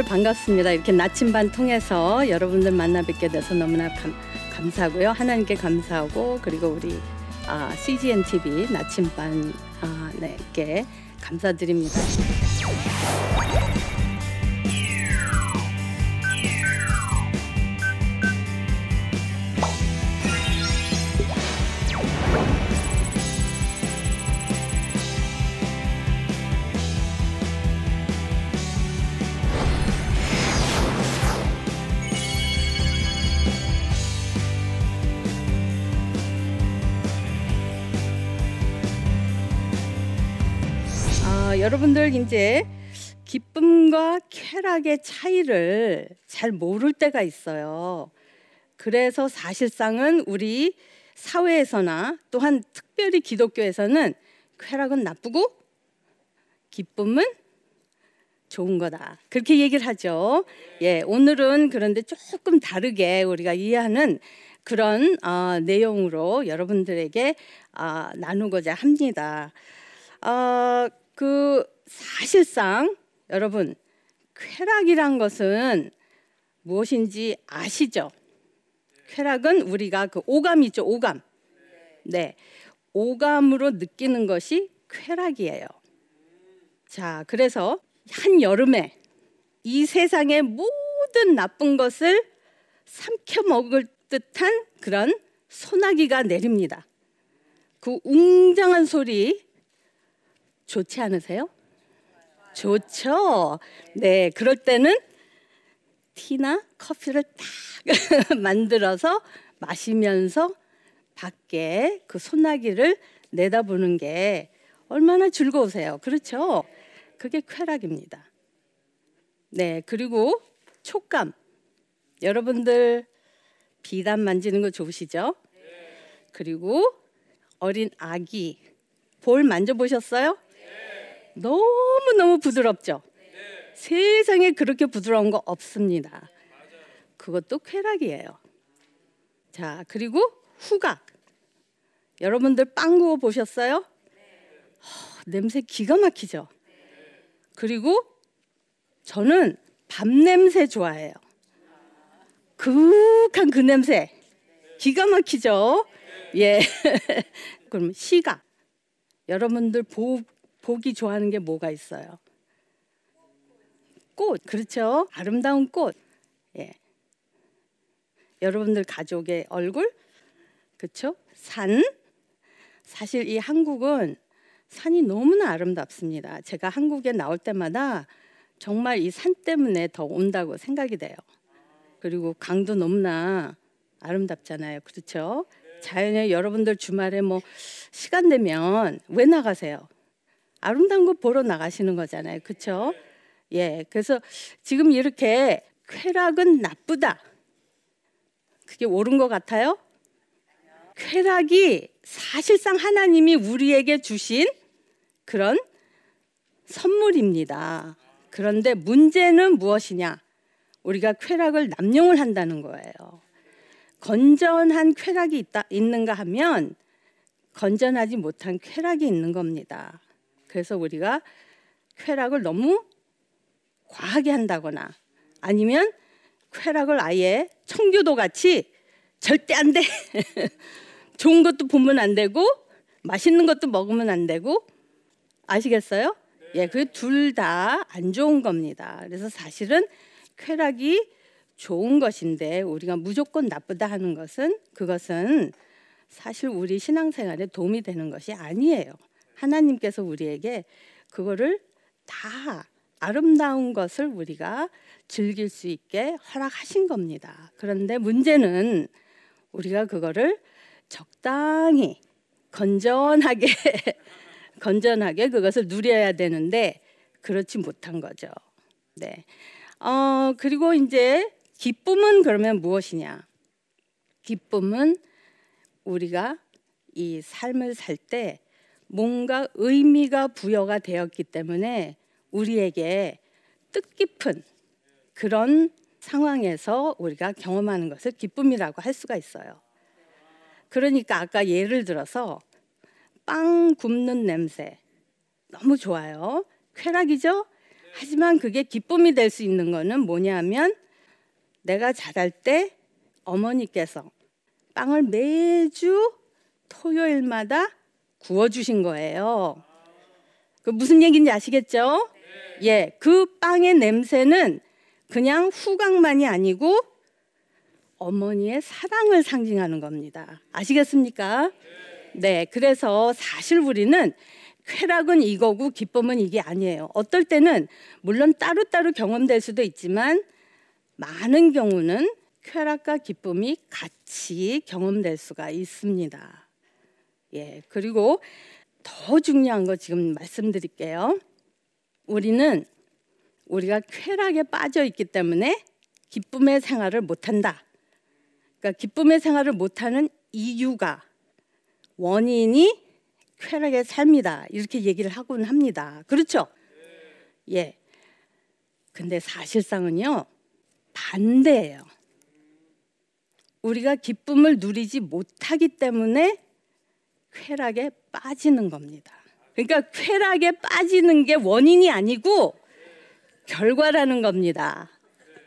여러분들 반갑습니다. 이렇게 나침반 통해서 여러분들 만나 뵙게 돼서 너무나 감, 감사하고요. 하나님께 감사하고 그리고 우리 아, CGN TV 나침반 아, 네께 감사드립니다. 여러분들 이제 기쁨과 쾌락의 차이를 잘 모를 때가 있어요. 그래서 사실상은 우리 사회에서나 또한 특별히 기독교에서는 쾌락은 나쁘고 기쁨은 좋은 거다. 그렇게 얘기를 하죠. 예, 오늘은 그런데 조금 다르게 우리가 이해하는 그런 어, 내용으로 여러분들에게 어, 나누고자 합니다. 어, 그 사실상 여러분 쾌락이란 것은 무엇인지 아시죠? 쾌락은 우리가 그 오감 있죠, 오감. 네, 오감으로 느끼는 것이 쾌락이에요. 자, 그래서 한 여름에 이 세상의 모든 나쁜 것을 삼켜 먹을 듯한 그런 소나기가 내립니다. 그 웅장한 소리 좋지 않으세요? 좋죠. 네, 그럴 때는 티나 커피를 딱 만들어서 마시면서 밖에 그 소나기를 내다보는 게 얼마나 즐거우세요. 그렇죠? 그게 쾌락입니다. 네, 그리고 촉감. 여러분들 비단 만지는 거 좋으시죠? 그리고 어린 아기 볼 만져보셨어요? 너무 너무 부드럽죠. 세상에 그렇게 부드러운 거 없습니다. 그것도 쾌락이에요. 자 그리고 후각. 여러분들 빵 구워 보셨어요? 허, 냄새 기가 막히죠. 그리고 저는 밥 냄새 좋아해요. 그윽한 그 냄새 기가 막히죠. 예. 그럼 시각. 여러분들 보, 보기 좋아하는 게 뭐가 있어요? 꽃, 그렇죠? 아름다운 꽃. 예. 여러분들 가족의 얼굴, 그렇죠? 산. 사실 이 한국은 산이 너무나 아름답습니다. 제가 한국에 나올 때마다 정말 이 산 때문에 더 온다고 생각이 돼요. 그리고 강도 너무나 아름답잖아요. 그렇죠? 자연에 여러분들 주말에 뭐 시간 되면 왜 나가세요? 아름다운 거 보러 나가시는 거잖아요. 그렇죠? 예. 그래서 지금 이렇게 쾌락은 나쁘다. 그게 옳은 것 같아요? 쾌락이 사실상 하나님이 우리에게 주신 그런 선물입니다. 그런데 문제는 무엇이냐? 우리가 쾌락을 남용을 한다는 거예요. 건전한 쾌락이 있다, 있는가 하면 건전하지 못한 쾌락이 있는 겁니다. 그래서 우리가 쾌락을 너무 과하게 한다거나 아니면 쾌락을 아예 청교도 같이 절대 안 돼. 좋은 것도 보면 안 되고 맛있는 것도 먹으면 안 되고 아시겠어요? 예, 그 둘 다 안 좋은 겁니다. 그래서 사실은 쾌락이 좋은 것인데 우리가 무조건 나쁘다 하는 것은 그것은 사실 우리 신앙생활에 도움이 되는 것이 아니에요. 하나님께서 우리에게 그거를 다 아름다운 것을 우리가 즐길 수 있게 허락하신 겁니다. 그런데 문제는 우리가 그거를 적당히 건전하게 건전하게 그것을 누려야 되는데 그렇지 못한 거죠. 네. 어, 그리고 이제 기쁨은 그러면 무엇이냐? 기쁨은 우리가 이 삶을 살 때 뭔가 의미가 부여가 되었기 때문에 우리에게 뜻깊은 그런 상황에서 우리가 경험하는 것을 기쁨이라고 할 수가 있어요. 그러니까 아까 예를 들어서 빵 굽는 냄새 너무 좋아요. 쾌락이죠? 하지만 그게 기쁨이 될 수 있는 거는 뭐냐면 내가 자랄 때 어머니께서 빵을 매주 토요일마다 구워 주신 거예요. 그 무슨 얘기인지 아시겠죠? 예, 그 빵의 냄새는 그냥 후각만이 아니고 어머니의 사랑을 상징하는 겁니다. 아시겠습니까? 네, 그래서 사실 우리는 쾌락은 이거고 기쁨은 이게 아니에요. 어떨 때는 물론 따로따로 경험될 수도 있지만 많은 경우는 쾌락과 기쁨이 같이 경험될 수가 있습니다. 예, 그리고 더 중요한 거 지금 말씀드릴게요. 우리는 우리가 쾌락에 빠져 있기 때문에 기쁨의 생활을 못 한다. 그러니까 기쁨의 생활을 못 하는 이유가 원인이 쾌락의 삶이다. 이렇게 얘기를 하곤 합니다. 그렇죠? 예. 근데 사실상은요. 반대예요. 우리가 기쁨을 누리지 못하기 때문에 쾌락에 빠지는 겁니다. 그러니까 쾌락에 빠지는 게 원인이 아니고 결과라는 겁니다.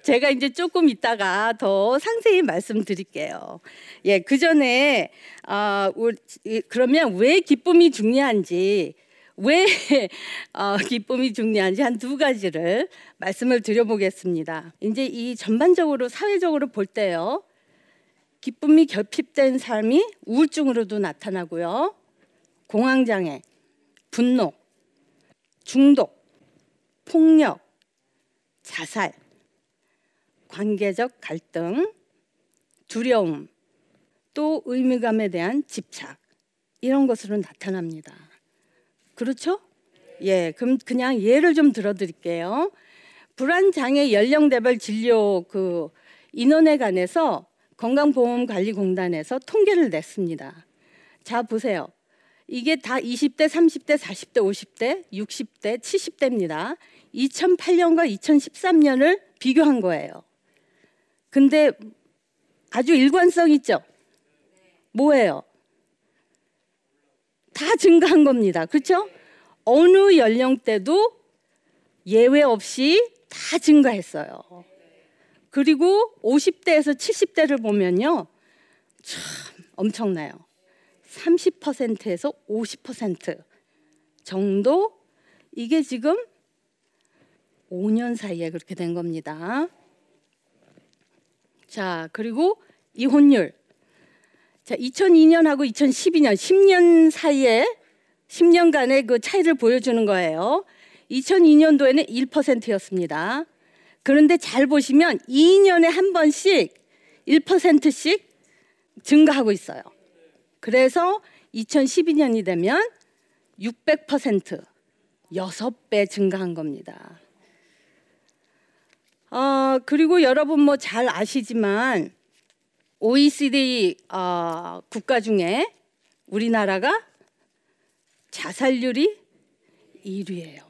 제가 이제 조금 있다가 더 상세히 말씀드릴게요. 예, 그 전에 아 어, 그러면 왜 기쁨이 중요한지 왜 어, 기쁨이 중요한지 한 두 가지를 말씀을 드려보겠습니다. 이제 이 전반적으로 사회적으로 볼 때요. 기쁨이 결핍된 삶이 우울증으로도 나타나고요. 공황장애, 분노, 중독, 폭력, 자살, 관계적 갈등, 두려움, 또 의미감에 대한 집착 이런 것으로 나타납니다. 그렇죠? 예, 그럼 그냥 예를 좀 들어드릴게요. 불안 장애 연령대별 진료 그 인원에 관해서 건강보험관리공단에서 통계를 냈습니다. 자 보세요. 이게 다 20대, 30대, 40대, 50대, 60대, 70대입니다. 2008년과 2013년을 비교한 거예요. 근데 아주 일관성 있죠? 뭐예요? 다 증가한 겁니다. 그렇죠? 어느 연령대도 예외 없이 다 증가했어요. 그리고 50대에서 70대를 보면요. 참 엄청나요. 30%에서 50% 정도 이게 지금 5년 사이에 그렇게 된 겁니다. 자, 그리고 이혼율. 자, 2002년하고 2012년 10년 사이에 10년간의 그 차이를 보여주는 거예요. 2002년도에는 1%였습니다. 그런데 잘 보시면 2년에 한 번씩 1%씩 증가하고 있어요. 그래서 2012년이 되면 600% 6배 증가한 겁니다. 어, 그리고 여러분 뭐 잘 아시지만 OECD 어, 국가 중에 우리나라가 자살률이 1위예요.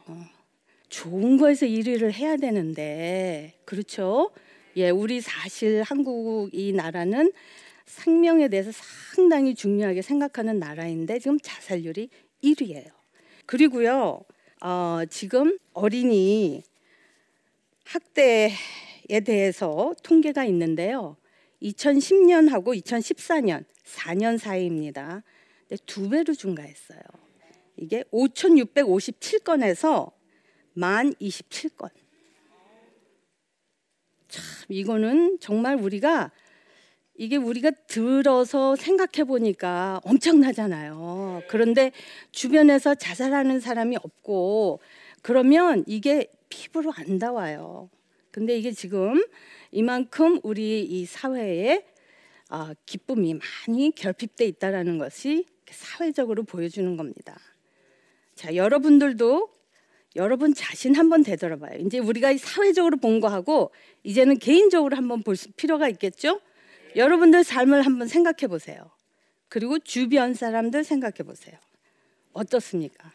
좋은 거에서 1위를 해야 되는데 그렇죠? 예, 우리 사실 한국 이 나라는 생명에 대해서 상당히 중요하게 생각하는 나라인데 지금 자살률이 1위예요. 그리고요, 어, 지금 어린이 학대에 대해서 통계가 있는데요. 2010년하고 2014년 4년 사이입니다. 두 배로 증가했어요. 이게 5,657건에서 1,027건. 참 이거는 정말 우리가 이게 우리가 들어서 생각해 보니까 엄청나잖아요. 그런데 주변에서 자살하는 사람이 없고 그러면 이게 피부로 안 닿아요. 근데 이게 지금 이만큼 우리 이 사회에 아, 기쁨이 많이 결핍돼 있다라는 것이 사회적으로 보여주는 겁니다. 자, 여러분들도 여러분 자신 한번 되돌아봐요. 이제 우리가 사회적으로 본 거하고 이제는 개인적으로 한번 볼 필요가 있겠죠? 여러분들 삶을 한번 생각해 보세요. 그리고 주변 사람들 생각해 보세요. 어떻습니까?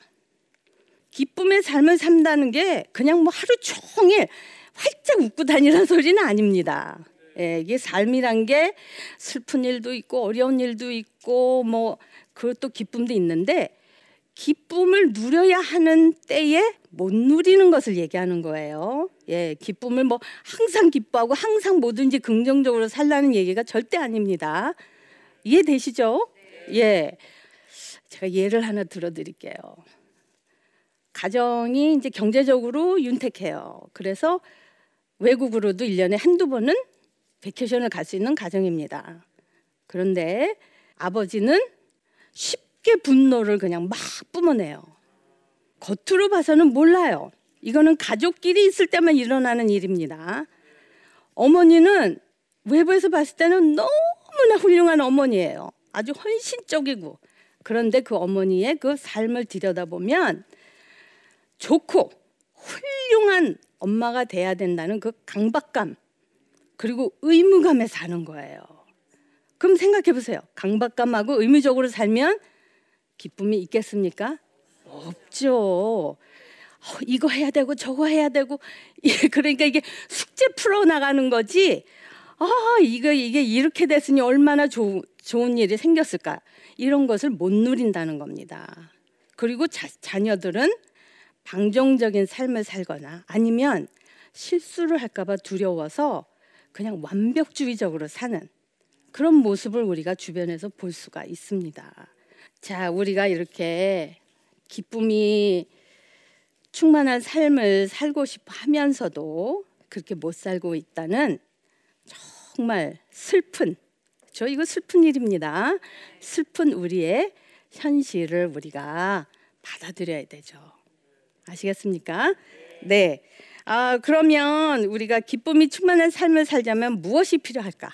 기쁨의 삶을 산다는 게 그냥 뭐 하루 종일 활짝 웃고 다니는 소리는 아닙니다. 예, 이게 삶이란 게 슬픈 일도 있고 어려운 일도 있고 뭐 그것도 기쁨도 있는데 기쁨을 누려야 하는 때에 못 누리는 것을 얘기하는 거예요. 예, 기쁨을 뭐 항상 기뻐하고 항상 뭐든지 긍정적으로 살라는 얘기가 절대 아닙니다. 이해되시죠? 예. 제가 예를 하나 들어드릴게요. 가정이 이제 경제적으로 윤택해요. 그래서 외국으로도 1년에 한두 번은 베케이션을 갈 수 있는 가정입니다. 그런데 아버지는 쉽게 분노를 그냥 막 뿜어내요. 겉으로 봐서는 몰라요. 이거는 가족끼리 있을 때만 일어나는 일입니다. 어머니는 외부에서 봤을 때는 너무나 훌륭한 어머니예요. 아주 헌신적이고. 그런데 그 어머니의 그 삶을 들여다보면 좋고 훌륭한 엄마가 돼야 된다는 그 강박감 그리고 의무감에 사는 거예요. 그럼 생각해 보세요. 강박감하고 의무적으로 살면 기쁨이 있겠습니까? 없죠. 어, 이거 해야 되고 저거 해야 되고 예, 그러니까 이게 숙제 풀어 나가는 거지. 아 이거 이게 이렇게 됐으니 얼마나 조, 좋은 일이 생겼을까 이런 것을 못 누린다는 겁니다. 그리고 자, 자녀들은 방종적인 삶을 살거나 아니면 실수를 할까봐 두려워서 그냥 완벽주의적으로 사는 그런 모습을 우리가 주변에서 볼 수가 있습니다. 자, 우리가 이렇게 기쁨이 충만한 삶을 살고 싶어 하면서도 그렇게 못 살고 있다는 정말 슬픈 저 이거 슬픈 일입니다. 슬픈 우리의 현실을 우리가 받아들여야 되죠. 아시겠습니까? 네. 아, 그러면 우리가 기쁨이 충만한 삶을 살자면 무엇이 필요할까?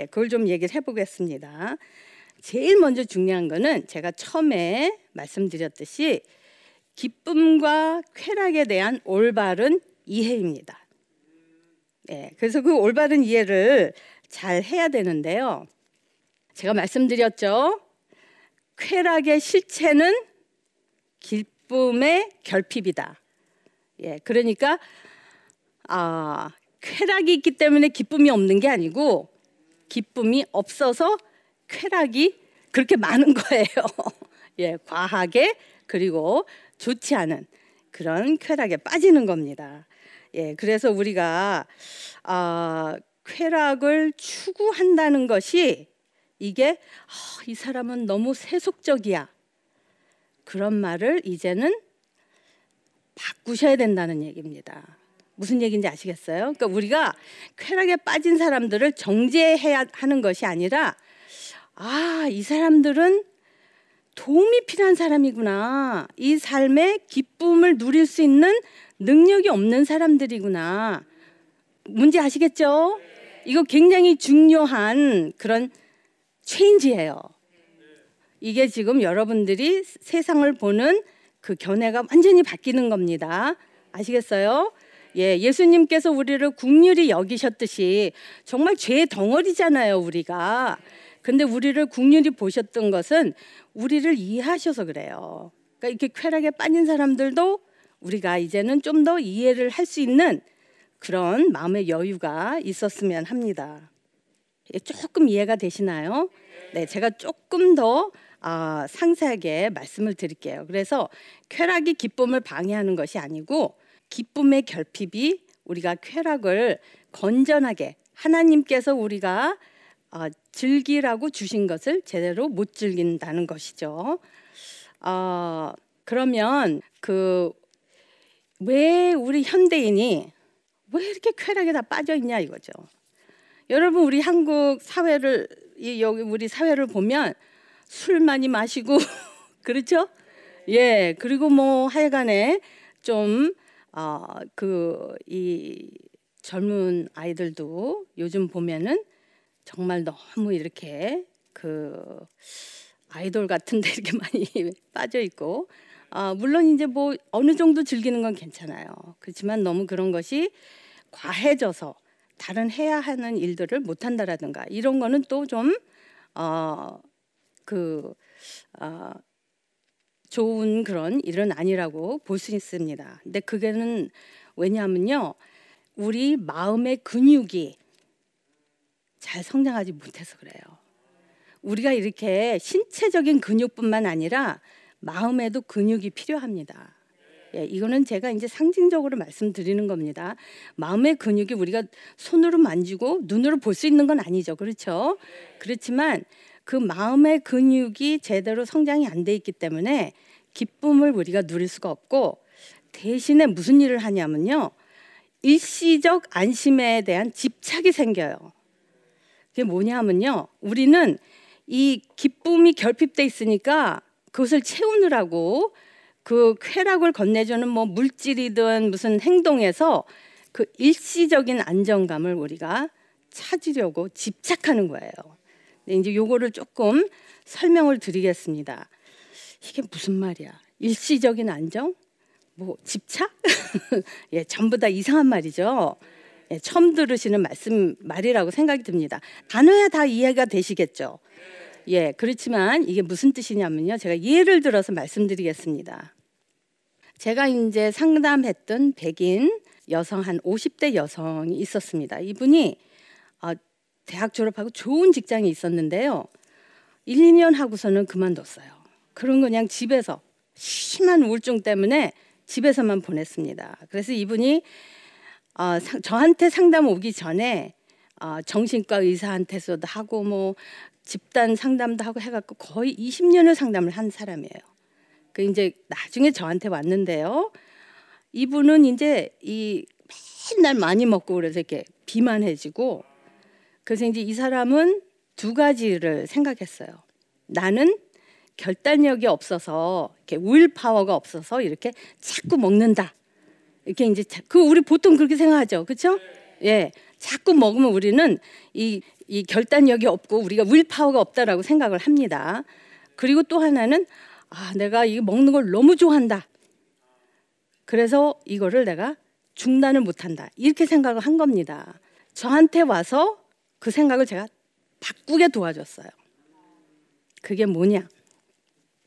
예, 그걸 좀 얘기를 해보겠습니다. 제일 먼저 중요한 거는 제가 처음에 말씀드렸듯이 기쁨과 쾌락에 대한 올바른 이해입니다. 예, 그래서 그 올바른 이해를 잘 해야 되는데요. 제가 말씀드렸죠. 쾌락의 실체는 기쁨의 결핍이다. 예, 그러니까 아, 쾌락이 있기 때문에 기쁨이 없는 게 아니고 기쁨이 없어서 쾌락이 그렇게 많은 거예요. 예, 과하게 그리고 좋지 않은 그런 쾌락에 빠지는 겁니다. 예, 그래서 우리가 아, 쾌락을 추구한다는 것이 이게 아, 이 사람은 너무 세속적이야. 그런 말을 이제는 바꾸셔야 된다는 얘기입니다. 무슨 얘기인지 아시겠어요? 그러니까 우리가 쾌락에 빠진 사람들을 정죄해야 하는 것이 아니라 아, 이 사람들은 도움이 필요한 사람이구나. 이 삶의 기쁨을 누릴 수 있는 능력이 없는 사람들이구나. 문제 아시겠죠? 이거 굉장히 중요한 그런 체인지예요. 이게 지금 여러분들이 세상을 보는 그 견해가 완전히 바뀌는 겁니다. 아시겠어요? 예, 예수님께서 우리를 국률이 여기셨듯이 정말 죄의 덩어리잖아요, 우리가. 근데 우리를 국률이 보셨던 것은 우리를 이해하셔서 그래요. 그러니까 이렇게 쾌락에 빠진 사람들도 우리가 이제는 좀 더 이해를 할 수 있는 그런 마음의 여유가 있었으면 합니다. 예, 조금 이해가 되시나요? 네, 제가 조금 더 아, 상세하게 말씀을 드릴게요. 그래서 쾌락이 기쁨을 방해하는 것이 아니고 기쁨의 결핍이 우리가 쾌락을 건전하게 하나님께서 우리가 어, 즐기라고 주신 것을 제대로 못 즐긴다는 것이죠. 어, 그러면 그 왜 우리 현대인이 왜 이렇게 쾌락에 다 빠져 있냐 이거죠. 여러분 우리 한국 사회를 여기 우리 사회를 보면 술 많이 마시고 그렇죠? 예 그리고 뭐 하여간에 좀 어, 그이 젊은 아이들도 요즘 보면은 정말 너무 이렇게 그 아이돌 같은데 이렇게 많이 빠져 있고 아, 물론 이제 뭐 어느 정도 즐기는 건 괜찮아요. 그렇지만 너무 그런 것이 과해져서 다른 해야 하는 일들을 못 한다라든가 이런 거는 또좀 어, 그 어, 좋은 그런 일은 아니라고 볼 수 있습니다. 근데 그게는 왜냐하면요. 우리 마음의 근육이 잘 성장하지 못해서 그래요. 우리가 이렇게 신체적인 근육뿐만 아니라 마음에도 근육이 필요합니다. 예, 이거는 제가 이제 상징적으로 말씀드리는 겁니다. 마음의 근육이 우리가 손으로 만지고 눈으로 볼 수 있는 건 아니죠. 그렇죠? 그렇지만 그 마음의 근육이 제대로 성장이 안 돼 있기 때문에 기쁨을 우리가 누릴 수가 없고 대신에 무슨 일을 하냐면요. 일시적 안심에 대한 집착이 생겨요. 그게 뭐냐면요. 우리는 이 기쁨이 결핍돼 있으니까 그것을 채우느라고 그 쾌락을 건네주는 뭐 물질이든 무슨 행동에서 그 일시적인 안정감을 우리가 찾으려고 집착하는 거예요. 네, 이제 요거를 조금 설명을 드리겠습니다. 이게 무슨 말이야? 일시적인 안정? 뭐 집착? 예, 전부 다 이상한 말이죠. 예, 처음 들으시는 말씀 말이라고 생각이 듭니다. 단어야 다 이해가 되시겠죠. 예, 그렇지만 이게 무슨 뜻이냐면요. 제가 예를 들어서 말씀드리겠습니다. 제가 이제 상담했던 백인 여성 한 50대 여성이 있었습니다. 이분이 어, 대학 졸업하고 좋은 직장이 있었는데요. 1, 2년 하고서는 그만뒀어요. 그런 거 그냥 집에서 심한 우울증 때문에 집에서만 보냈습니다. 그래서 이분이 어, 사, 저한테 상담 오기 전에 어, 정신과 의사한테서도 하고 뭐 집단 상담도 하고 해갖고 거의 20년을 상담을 한 사람이에요. 그 이제 나중에 저한테 왔는데요. 이분은 이제 이 맨날 많이 먹고 그래서 이렇게 비만해지고 그래서 이제 이 사람은 두 가지를 생각했어요. 나는 결단력이 없어서 이렇게 윌 파워가 없어서 이렇게 자꾸 먹는다. 이렇게 이제 그 우리 보통 그렇게 생각하죠. 그렇죠? 예. 자꾸 먹으면 우리는 이, 이 결단력이 없고 우리가 윌 파워가 없다라고 생각을 합니다. 그리고 또 하나는 아, 내가 이 먹는 걸 너무 좋아한다. 그래서 이거를 내가 중단을 못 한다. 이렇게 생각을 한 겁니다. 저한테 와서 그 생각을 제가 바꾸게 도와줬어요. 그게 뭐냐?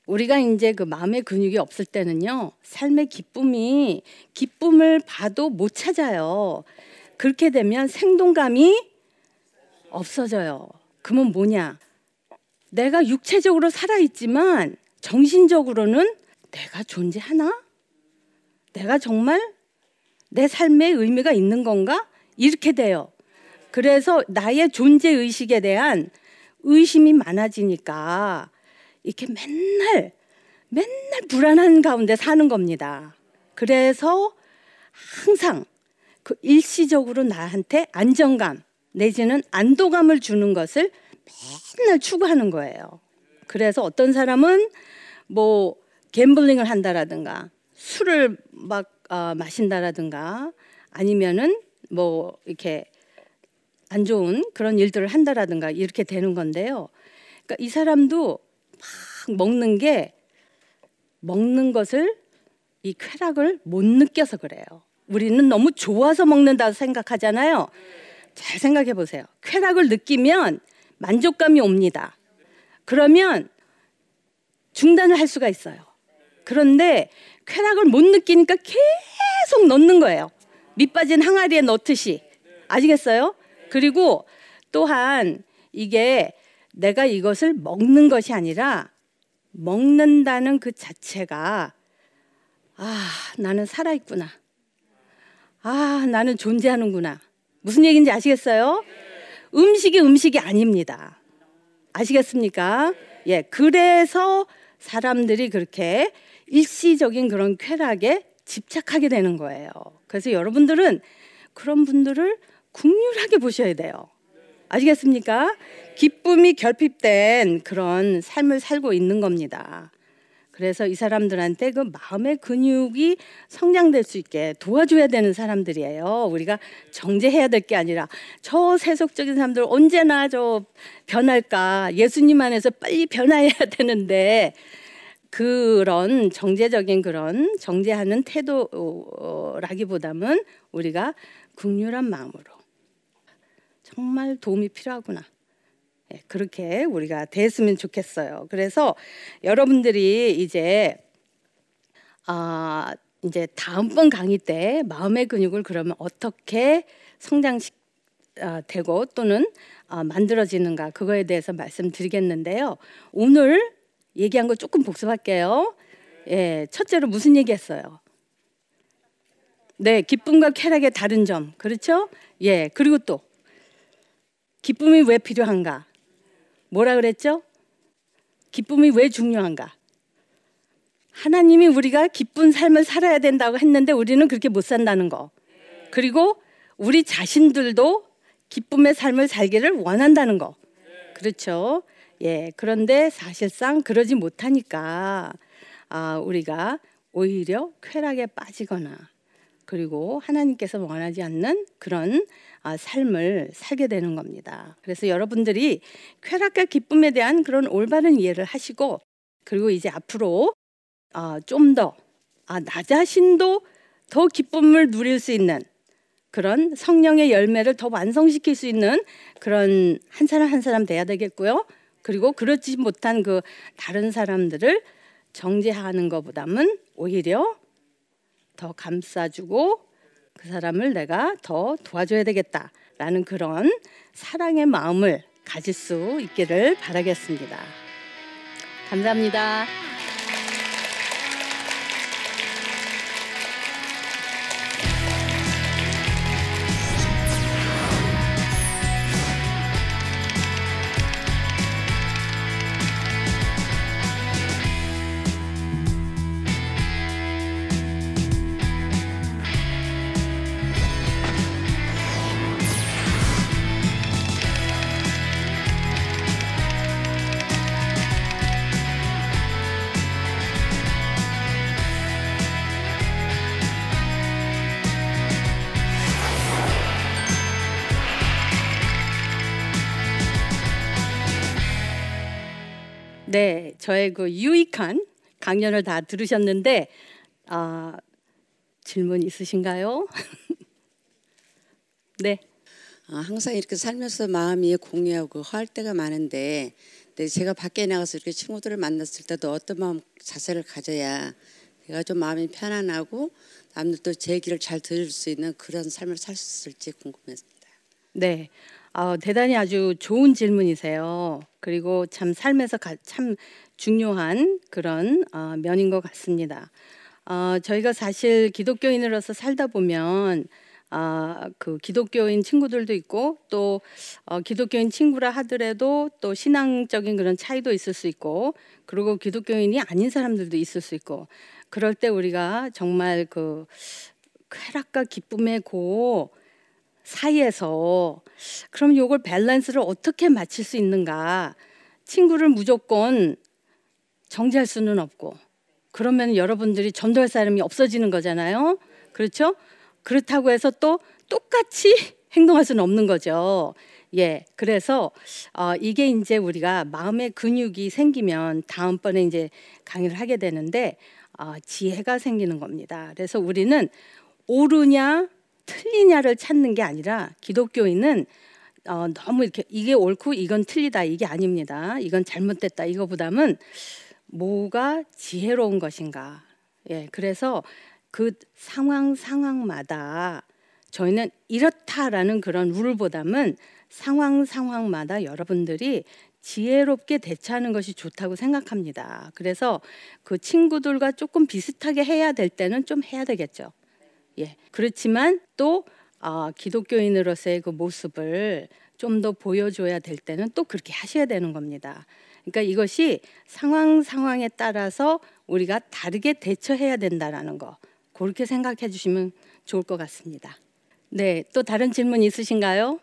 우리가 이제 그 마음의 근육이 없을 때는요, 삶의 기쁨이 기쁨을 봐도 못 찾아요. 그렇게 되면 생동감이 없어져요. 그러면 뭐냐? 내가 육체적으로 살아있지만 정신적으로는 내가 존재하나? 내가 정말 내 삶에 의미가 있는 건가? 이렇게 돼요. 그래서 나의 존재 의식에 대한 의심이 많아지니까 이렇게 맨날 맨날 불안한 가운데 사는 겁니다. 그래서 항상 그 일시적으로 나한테 안정감 내지는 안도감을 주는 것을 맨날 추구하는 거예요. 그래서 어떤 사람은 뭐 갬블링을 한다라든가 술을 막 어, 마신다라든가 아니면은 뭐 이렇게 안 좋은 그런 일들을 한다라든가 이렇게 되는 건데요. 그러니까 이 사람도 막 먹는 게 먹는 것을 이 쾌락을 못 느껴서 그래요. 우리는 너무 좋아서 먹는다 생각하잖아요. 잘 생각해 보세요. 쾌락을 느끼면 만족감이 옵니다. 그러면 중단을 할 수가 있어요. 그런데 쾌락을 못 느끼니까 계속 넣는 거예요. 밑 빠진 항아리에 넣듯이. 아시겠어요? 그리고 또한 이게 내가 이것을 먹는 것이 아니라 먹는다는 그 자체가 아, 나는 살아있구나. 아, 나는 존재하는구나. 무슨 얘기인지 아시겠어요? 음식이 음식이 아닙니다. 아시겠습니까? 예, 그래서 사람들이 그렇게 일시적인 그런 쾌락에 집착하게 되는 거예요. 그래서 여러분들은 그런 분들을 국률하게 보셔야 돼요. 아시겠습니까? 기쁨이 결핍된 그런 삶을 살고 있는 겁니다. 그래서 이 사람들한테 그 마음의 근육이 성장될 수 있게 도와줘야 되는 사람들이에요. 우리가 정제해야 될 게 아니라 저 세속적인 사람들 언제나 저 변할까 예수님 안에서 빨리 변화해야 되는데 그런 정제적인 그런 정제하는 태도라기보다는 우리가 국률한 마음으로 정말 도움이 필요하구나. 예, 그렇게 우리가 됐으면 좋겠어요. 그래서 여러분들이 이제 아 이제 다음번 강의 때 마음의 근육을 그러면 어떻게 성장시 아, 되고 또는 아, 만들어지는가 그거에 대해서 말씀드리겠는데요. 오늘 얘기한 거 조금 복습할게요. 예, 첫째로 무슨 얘기했어요? 네, 기쁨과 쾌락의 다른 점. 그렇죠? 예, 그리고 또 기쁨이 왜 필요한가? 뭐라 그랬죠? 기쁨이 왜 중요한가? 하나님이 우리가 기쁜 삶을 살아야 된다고 했는데 우리는 그렇게 못 산다는 거. 그리고 우리 자신들도 기쁨의 삶을 살기를 원한다는 거. 그렇죠? 예. 그런데 사실상 그러지 못하니까 아, 우리가 오히려 쾌락에 빠지거나 그리고 하나님께서 원하지 않는 그런 아, 삶을 살게 되는 겁니다. 그래서 여러분들이 쾌락과 기쁨에 대한 그런 올바른 이해를 하시고 그리고 이제 앞으로 아, 좀더 아, 나 자신도 더 기쁨을 누릴 수 있는 그런 성령의 열매를 더 완성시킬 수 있는 그런 한 사람 한 사람 돼야 되겠고요. 그리고 그렇지 못한 그 다른 사람들을 정죄하는 것보다는 오히려 더 감싸주고 그 사람을 내가 더 도와줘야 되겠다라는 그런 사랑의 마음을 가질 수 있기를 바라겠습니다. 감사합니다. 네, 저의 그 유익한 강연을 다 들으셨는데 아, 질문 있으신가요? 네. 아, 항상 이렇게 살면서 마음이 공유하고 허할 때가 많은데 네, 제가 밖에 나가서 이렇게 친구들을 만났을 때도 어떤 마음 자세를 가져야 내가 좀 마음이 편안하고 남들도 제 얘기를 잘 들을 수 있는 그런 삶을 살 수 있을지 궁금했습니다. 네. 어, 대단히 아주 좋은 질문이세요. 그리고 참 삶에서 가, 참 중요한 그런 어, 면인 것 같습니다. 어, 저희가 사실 기독교인으로서 살다 보면 아, 그 기독교인 친구들도 있고 또 어, 기독교인 친구라 하더라도 또 신앙적인 그런 차이도 있을 수 있고 그리고 기독교인이 아닌 사람들도 있을 수 있고 그럴 때 우리가 정말 그 쾌락과 기쁨의 고 사이에서 그럼 이걸 밸런스를 어떻게 맞출 수 있는가? 친구를 무조건 정지할 수는 없고 그러면 여러분들이 전도할 사람이 없어지는 거잖아요. 그렇죠? 그렇다고 해서 또 똑같이 행동할 수는 없는 거죠. 예, 그래서 어, 이게 이제 우리가 마음의 근육이 생기면 다음번에 이제 강의를 하게 되는데 어, 지혜가 생기는 겁니다. 그래서 우리는 옳으냐 틀리냐를 찾는 게 아니라 기독교인은 어, 너무 이렇게 이게 옳고 이건 틀리다 이게 아닙니다. 이건 잘못됐다 이거보다는 뭐가 지혜로운 것인가. 예, 그래서 그 상황 상황마다 저희는 이렇다라는 그런 룰보다는 상황 상황마다 여러분들이 지혜롭게 대처하는 것이 좋다고 생각합니다. 그래서 그 친구들과 조금 비슷하게 해야 될 때는 좀 해야 되겠죠. 예. 그렇지만 또 어, 기독교인으로서의 그 모습을 좀 더 보여줘야 될 때는 또 그렇게 하셔야 되는 겁니다. 그러니까 이것이 상황 상황에 따라서 우리가 다르게 대처해야 된다라는 거 그렇게 생각해 주시면 좋을 것 같습니다. 네, 또 다른 질문 있으신가요?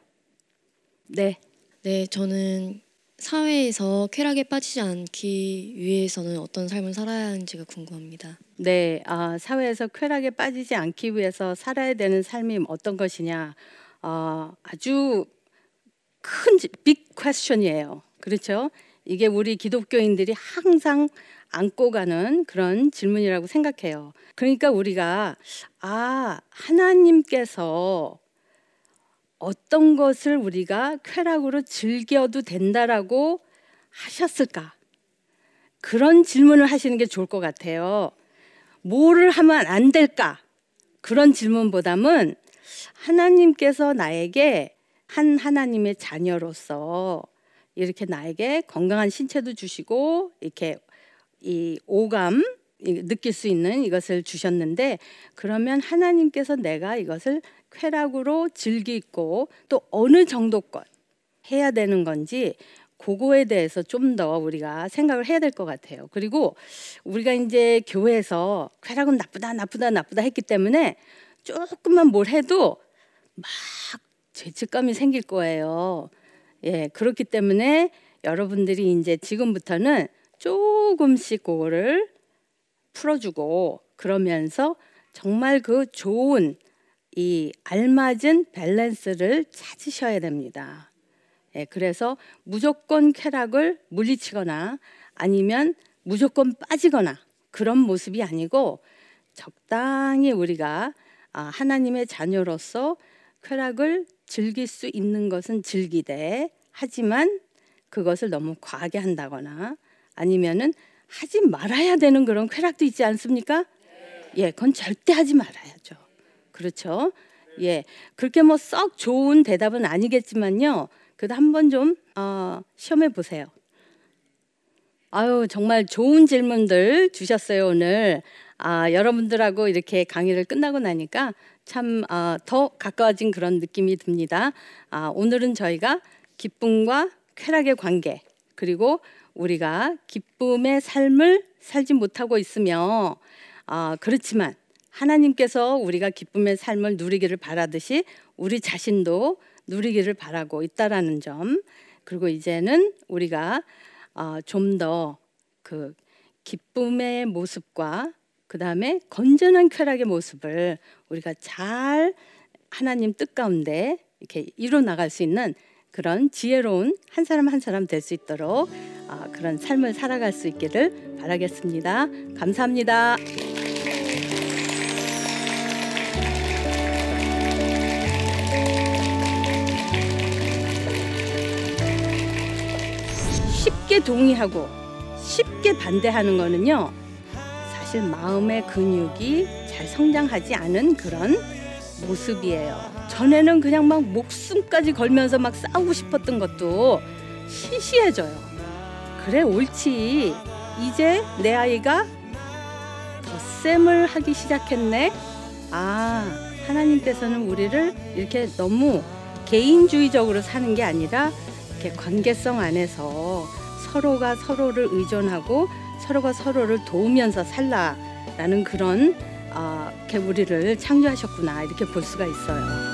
네. 네, 저는 사회에서 쾌락에 빠지지 않기 위해서는 어떤 삶을 살아야 하는지가 궁금합니다. 네, 아, 사회에서 쾌락에 빠지지 않기 위해서 살아야 되는 삶이 어떤 것이냐, 어, 아주 큰빅 퀘스천이에요. 그렇죠? 이게 우리 기독교인들이 항상 안고 가는 그런 질문이라고 생각해요. 그러니까 우리가 아 하나님께서 어떤 것을 우리가 쾌락으로 즐겨도 된다라고 하셨을까? 그런 질문을 하시는 게 좋을 것 같아요. 뭐를 하면 안 될까? 그런 질문보다는 하나님께서 나에게 한 하나님의 자녀로서 이렇게 나에게 건강한 신체도 주시고 이렇게 이 오감 이- 느낄 수 있는 이것을 주셨는데 그러면 하나님께서 내가 이것을 쾌락으로 즐기고 또 어느 정도껏 해야 되는 건지 그거에 대해서 좀 더 우리가 생각을 해야 될 것 같아요. 그리고 우리가 이제 교회에서 쾌락은 나쁘다 나쁘다 나쁘다 했기 때문에 조금만 뭘 해도 막 죄책감이 생길 거예요. 예, 그렇기 때문에 여러분들이 이제 지금부터는 조금씩 그거를 풀어주고 그러면서 정말 그 좋은 이 알맞은 밸런스를 찾으셔야 됩니다. 예, 그래서 무조건 쾌락을 물리치거나 아니면 무조건 빠지거나 그런 모습이 아니고 적당히 우리가 아, 하나님의 자녀로서 쾌락을 즐길 수 있는 것은 즐기되 하지만 그것을 너무 과하게 한다거나 아니면은 하지 말아야 되는 그런 쾌락도 있지 않습니까? 예, 그건 절대 하지 말아야죠. 그렇죠? 예, 그렇게 뭐 썩 좋은 대답은 아니겠지만요. 그래도 한번 좀 어, 시험해 보세요. 아유 정말 좋은 질문들 주셨어요 오늘. 아 여러분들하고 이렇게 강의를 끝나고 나니까 참더 가까워진 그런 느낌이 듭니다. 아 오늘은 저희가 기쁨과 쾌락의 관계 그리고 우리가 기쁨의 삶을 살지 못하고 있으며 아 그렇지만 하나님께서 우리가 기쁨의 삶을 누리기를 바라듯이 우리 자신도 누리기를 바라고 있다라는 점 그리고 이제는 우리가 어, 좀더 그 기쁨의 모습과 그 다음에 건전한 쾌락의 모습을 우리가 잘 하나님 뜻 가운데 이렇게 이뤄 나갈 수 있는 그런 지혜로운 한 사람 한 사람 될 수 있도록 어, 그런 삶을 살아갈 수 있기를 바라겠습니다. 감사합니다. 동의하고 쉽게 반대하는 거는요. 사실 마음의 근육이 잘 성장하지 않은 그런 모습이에요. 전에는 그냥 막 목숨까지 걸면서 막 싸우고 싶었던 것도 시시해져요. 그래 옳지. 이제 내 아이가 덧셈을 하기 시작했네. 아, 하나님께서는 우리를 이렇게 너무 개인주의적으로 사는 게 아니라 이렇게 관계성 안에서 서로가 서로를 의존하고 서로가 서로를 도우면서 살라라는 그런 아, 이렇게 우리를 창조하셨구나 이렇게 볼 수가 있어요.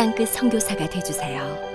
땅끝 선교사가 되주세요.